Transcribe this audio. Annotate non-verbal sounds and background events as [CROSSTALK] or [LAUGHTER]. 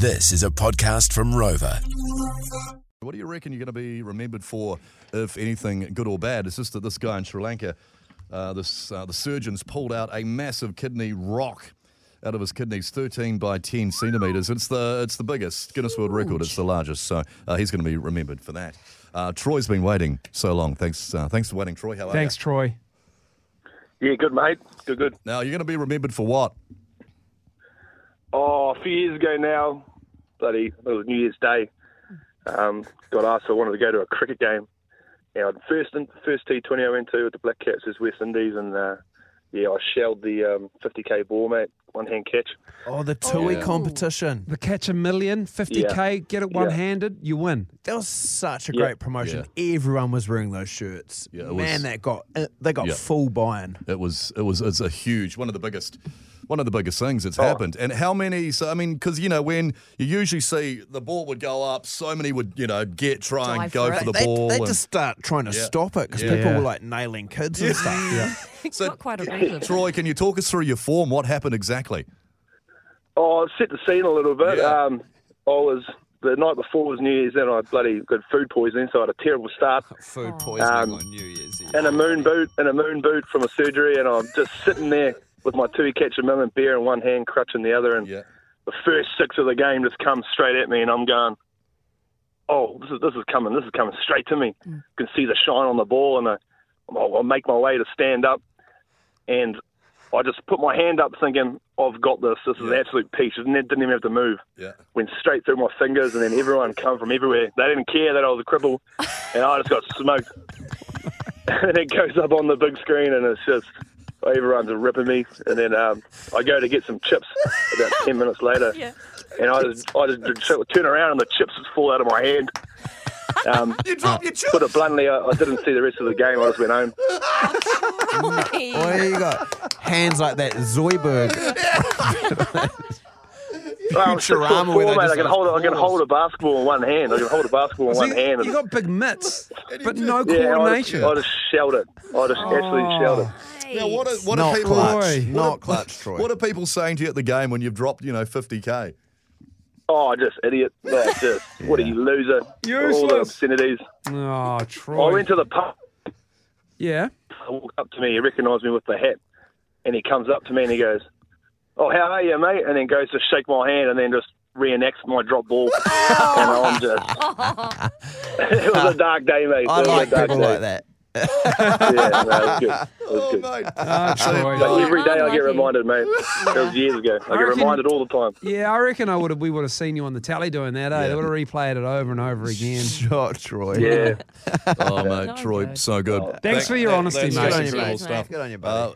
This is a podcast from Rover. What do you reckon you're going to be remembered for, if anything, good or bad? It's just that this guy in Sri Lanka, uh, this uh, the surgeons pulled out a massive kidney rock out of his kidneys, 13 by 10 centimeters. It's the it's the biggest Guinness World Record. It's the largest, so uh, he's going to be remembered for that. Uh, Troy's been waiting so long. Thanks, uh, thanks for waiting, Troy. How are Thanks, you? Troy. Yeah, good mate. Good, good. Now you're going to be remembered for what? Oh, a few years ago now, bloody, it was New Year's Day. Um, got asked if I wanted to go to a cricket game. Yeah, the first first T20 I went to with the Black Caps was West Indies, and uh, yeah, I shelled the um, 50k ball, mate, one hand catch. Oh, the TUI yeah. competition. The catch a million, 50k, get it one handed, you win. That was such a Yeah. great promotion. Everyone was wearing those shirts. Yeah, it Man, was- that got uh, they got Yeah. full buy-in. It was it was it's a huge one of the biggest one of the biggest things that's Oh. happened. And how many? So I mean, because you know when you usually see the ball would go up, so many would you know get try and go for for the They, ball. they and- just start trying to Yeah. stop it because Yeah. people were like nailing kids and stuff. [LAUGHS] Yeah. It's [LAUGHS] So- got quite aggressive. Troy, can you talk us through your form? What happened exactly? Oh, set the scene a little bit. Yeah. Um, I was the night before was New Year's, and I bloody got food poisoning, so I had a terrible start. [LAUGHS] Food poisoning Um, on New Year's Eve. in a moon boot, in a moon boot from a surgery, and I'm just sitting there with my two catch a million beer in one hand, crutch in the other, and Yeah. the first six of the game just comes straight at me, and I'm going, "Oh, this is this is coming, this is coming straight to me." Mm. You can see the shine on the ball, and I, I'll, I'll make my way to stand up, and I just put my hand up, thinking, "I've got this. This is an absolute peach." I didn't didn't even have to move. Yeah. Went straight through my fingers, and then everyone come from everywhere. They didn't care that I was a cripple, and I just got smoked. [LAUGHS] and it goes up on the big screen, and it's just everyone's ripping me. And then um, I go to get some chips about ten minutes later, [LAUGHS] Yeah. and I just I just turn around, and the chips just fall out of my hand. Um, [LAUGHS] You dropped your put it bluntly, I, I didn't see the rest of the game. I just went home. [LAUGHS] Well, you got hands like that Zoidberg. Well, I'm six Futurama where they just I can those hold I can hold a basketball in one hand. I can hold a basketball in So one you, hand. you got big mitts, [LAUGHS] but no yeah, I just, coordination. I just shelled it. I just absolutely oh. shelled it. Now, what are, what Not are people? clutch. Troy. Not clutch, Troy. What are people saying to you at the game when you've dropped, you know, 50k? Oh, just idiot. [LAUGHS] Like, just, What are you, loser? Useless. All the obscenities. Oh, Troy. I went to the pub. yeah. I walked up to me. He recognised me with the hat. And he comes up to me and he goes, Oh, how are you, mate? And then goes to shake my hand and then just reenacts my drop ball. [LAUGHS] and I'm just. [LAUGHS] it was a dark day, mate. I it was like people day. like that. [LAUGHS] Yeah, no, it was good. It was Oh, good. mate. Troy. Every day I get reminded, mate. It was years ago. I I get reckon- reminded all the time. Yeah, I reckon I would have. We would have seen you on the tally doing that. Eh? Yeah. They would have replayed it over and over again. Shot, Troy. Yeah. Oh, mate, No Troy, good. so good. Thanks for your honesty, mate. Good on you, cool mate. stuff. Good on you, Uh, buddy.